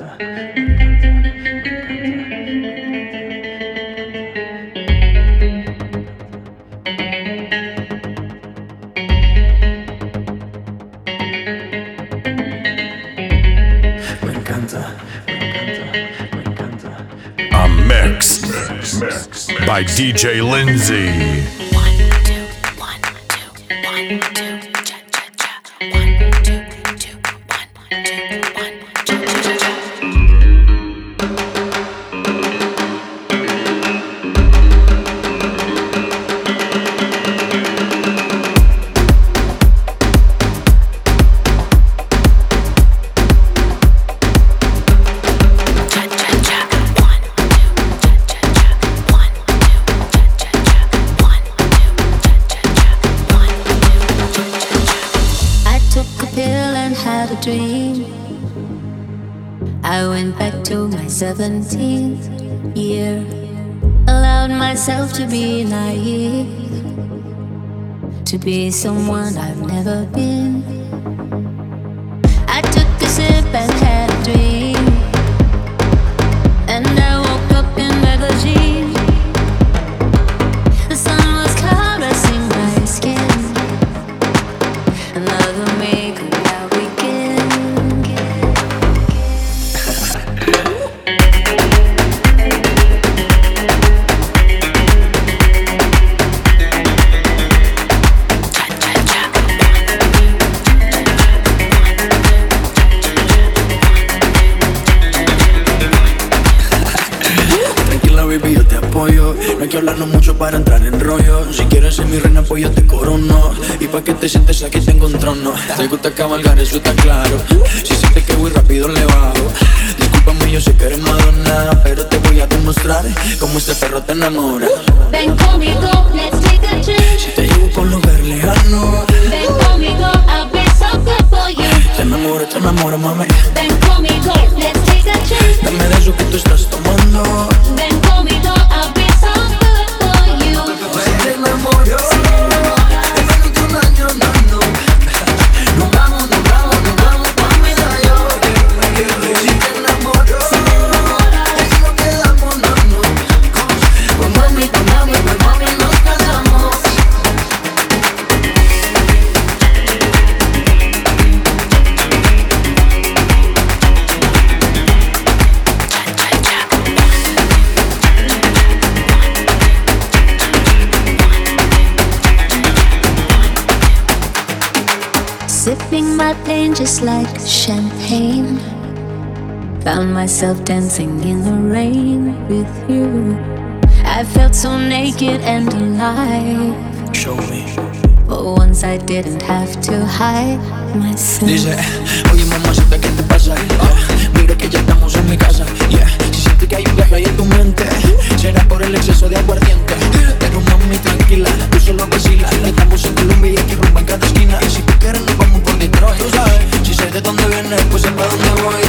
I mix mix, mix, mix. By DJ Lindsay. Te sientes aquí tengo un trono. Te gusta cabalgar, eso está claro. Si sientes que voy rápido, le bajo. Discúlpame, yo sé que eres Madonna. Pero te voy a demostrar cómo este perro te enamora. Like champagne. Found myself dancing in the rain with you. I felt so naked and alive. Show me. For once I didn't have to hide myself. Dice, oye mamacita, ¿qué te pasa? Yeah. Mira que ya estamos en mi casa. Yeah. Si sientes que hay un viaje ahí en tu mente, será por el exceso de aguardiente. Pero mami, tranquila, tú solo vacila. Estamos en Colombia y aquí rumba en cada esquina. Y si tú quieres, nos vamos Detroit. Tú sabes, si sé de dónde vienes, pues sé para dónde voy,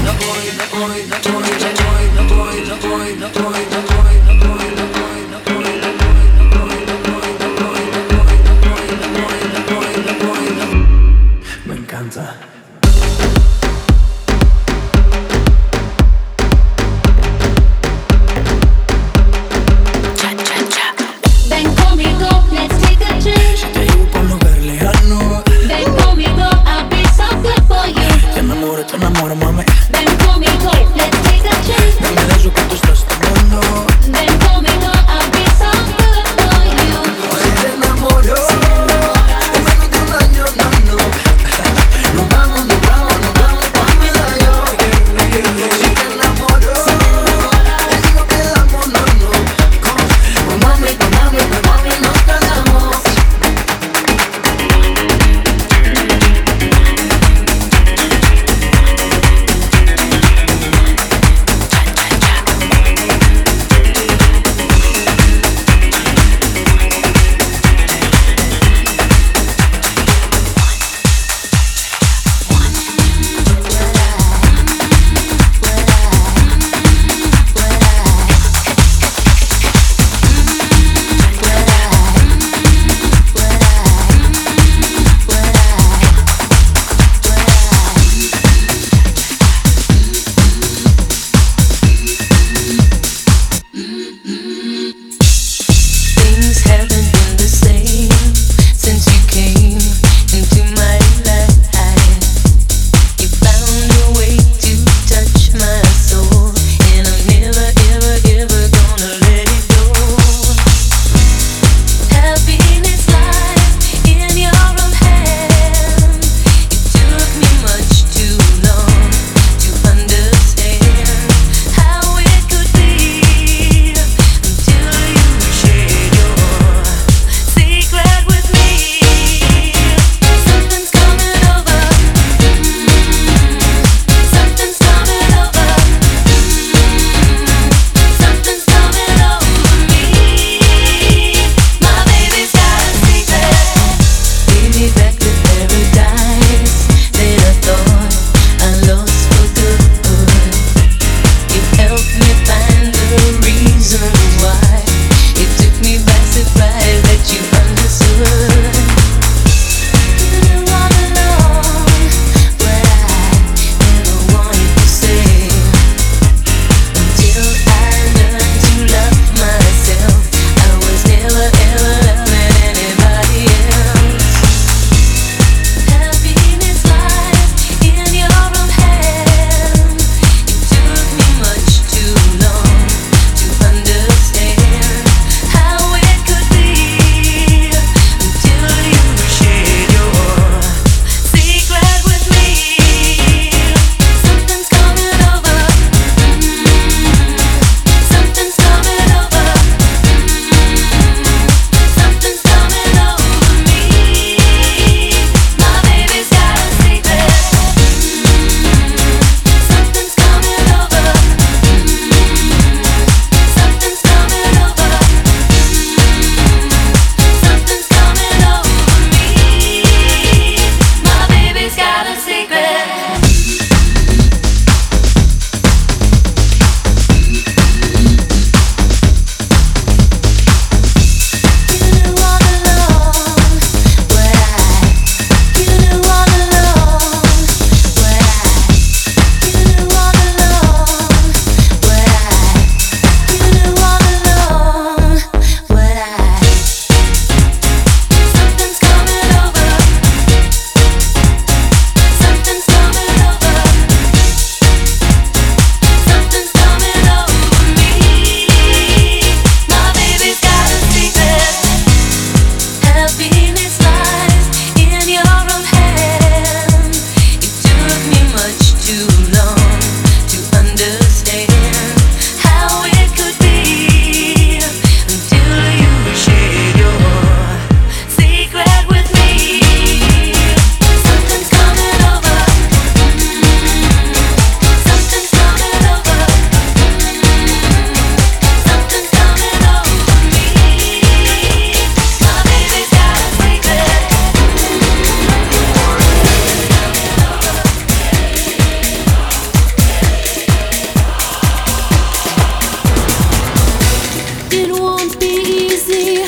it won't be easy.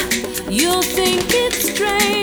You'll think it's strange.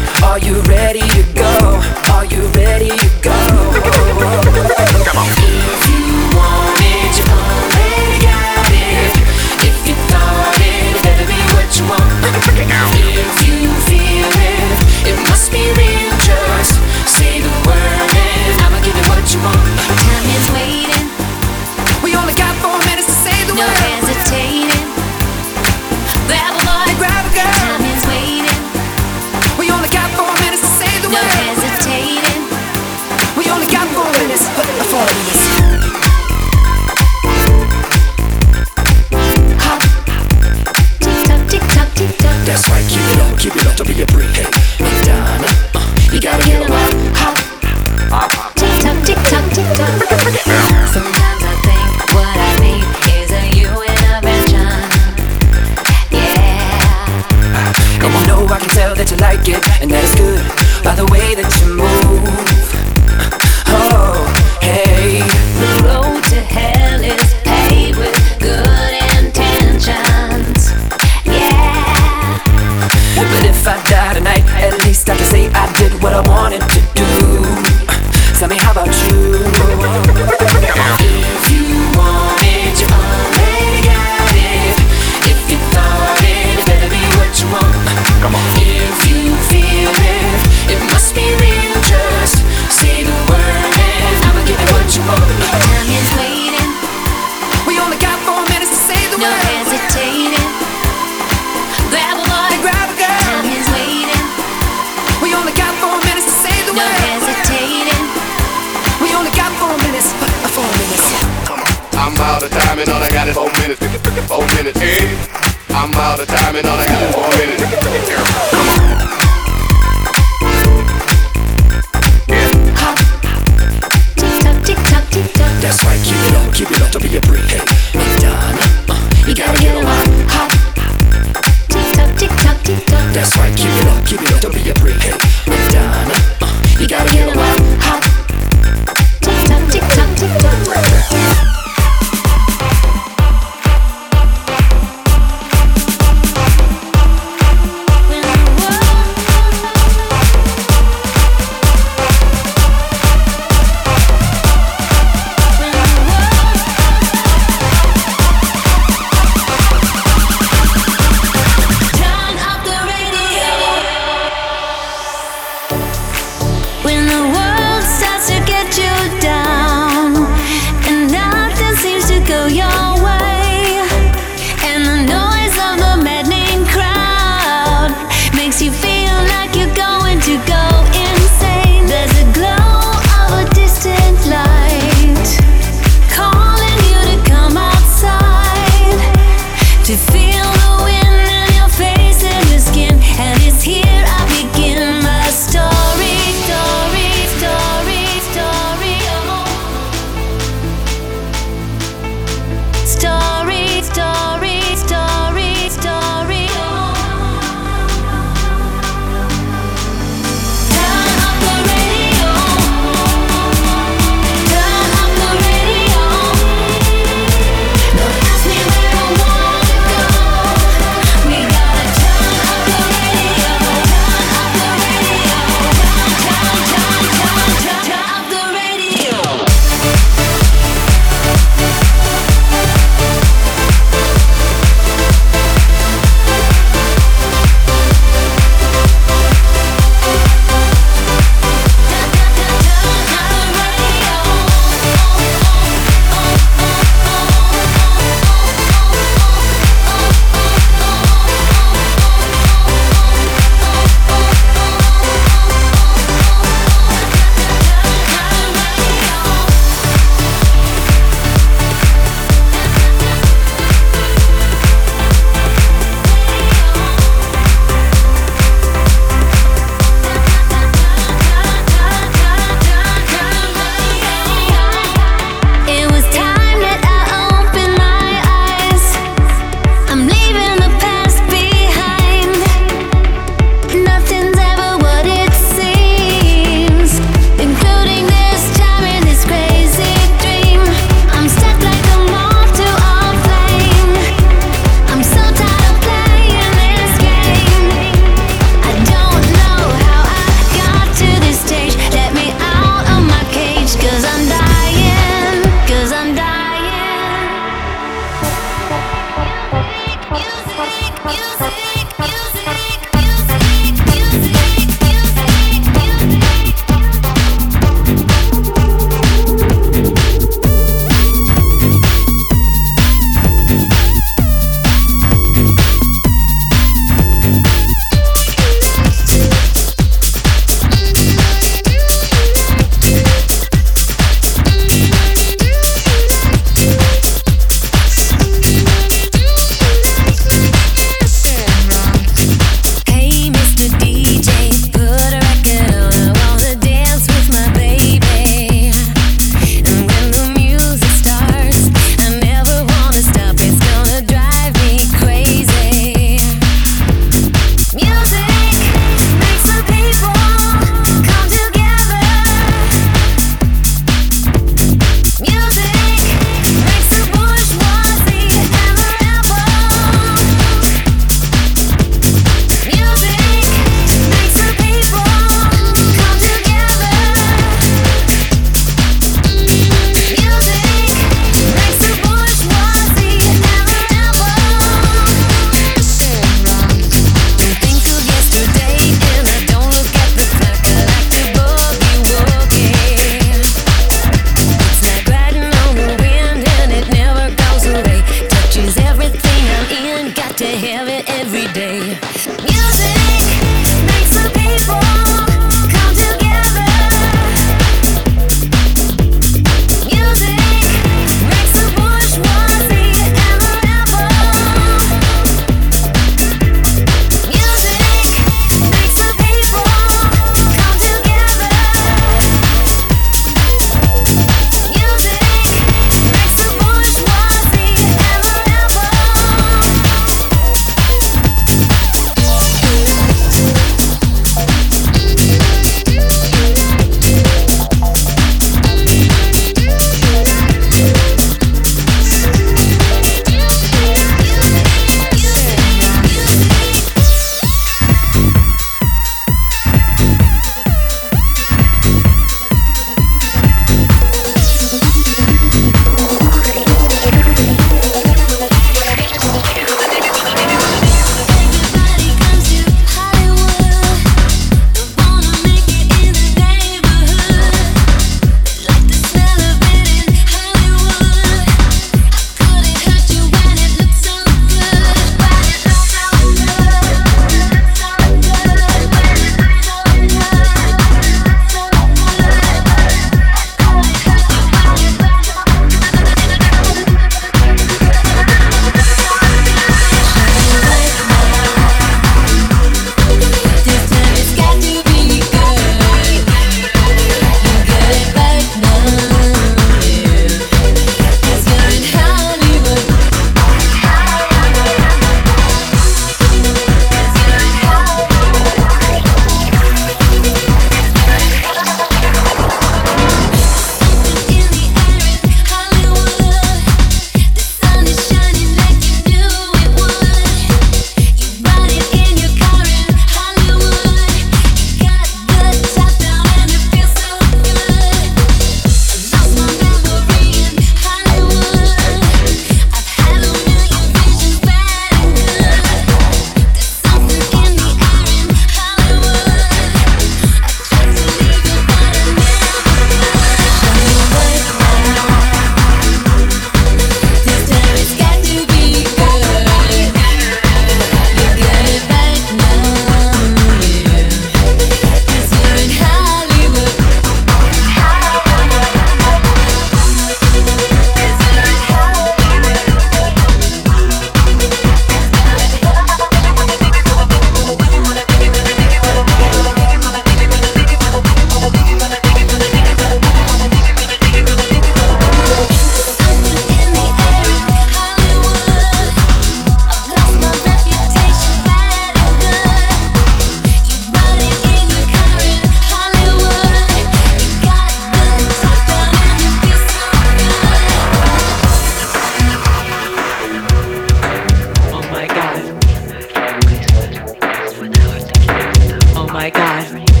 my God.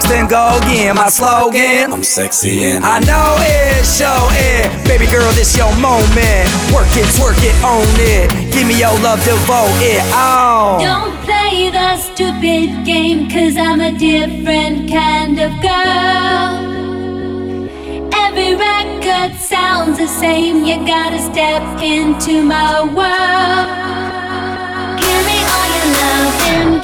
Take it to the max, then go again. My slogan. I'm sexy and I know it, show it. Baby girl, this your moment. Work it, twerk it, own it. Give me your love, devote it. Oh. Don't play the stupid game, cause I'm a different kind of girl. Every record sounds the same, you gotta step into my world. Give me all your love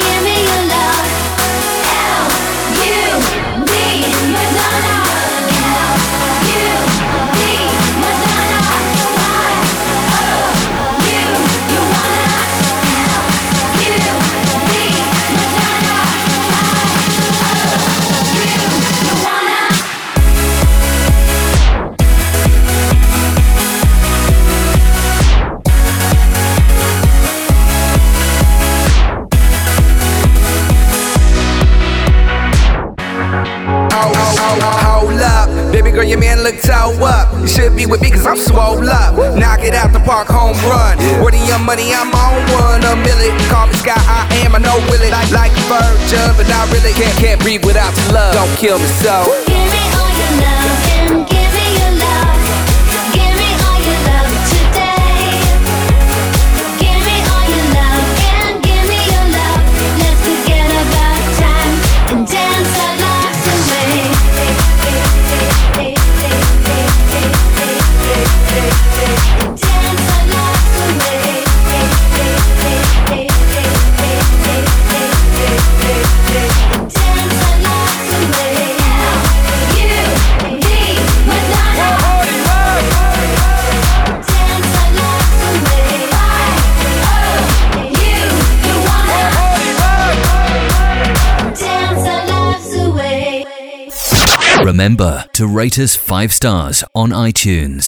be with me cause I'm swole up. Knock it out the park, home run. Where the young money, I'm on one. A million, call me Sky, I am, I know Willie. Like, like a virgin, but I really can't, can't breathe without your love. Don't kill me so. Give Remember to rate us 5 stars on iTunes.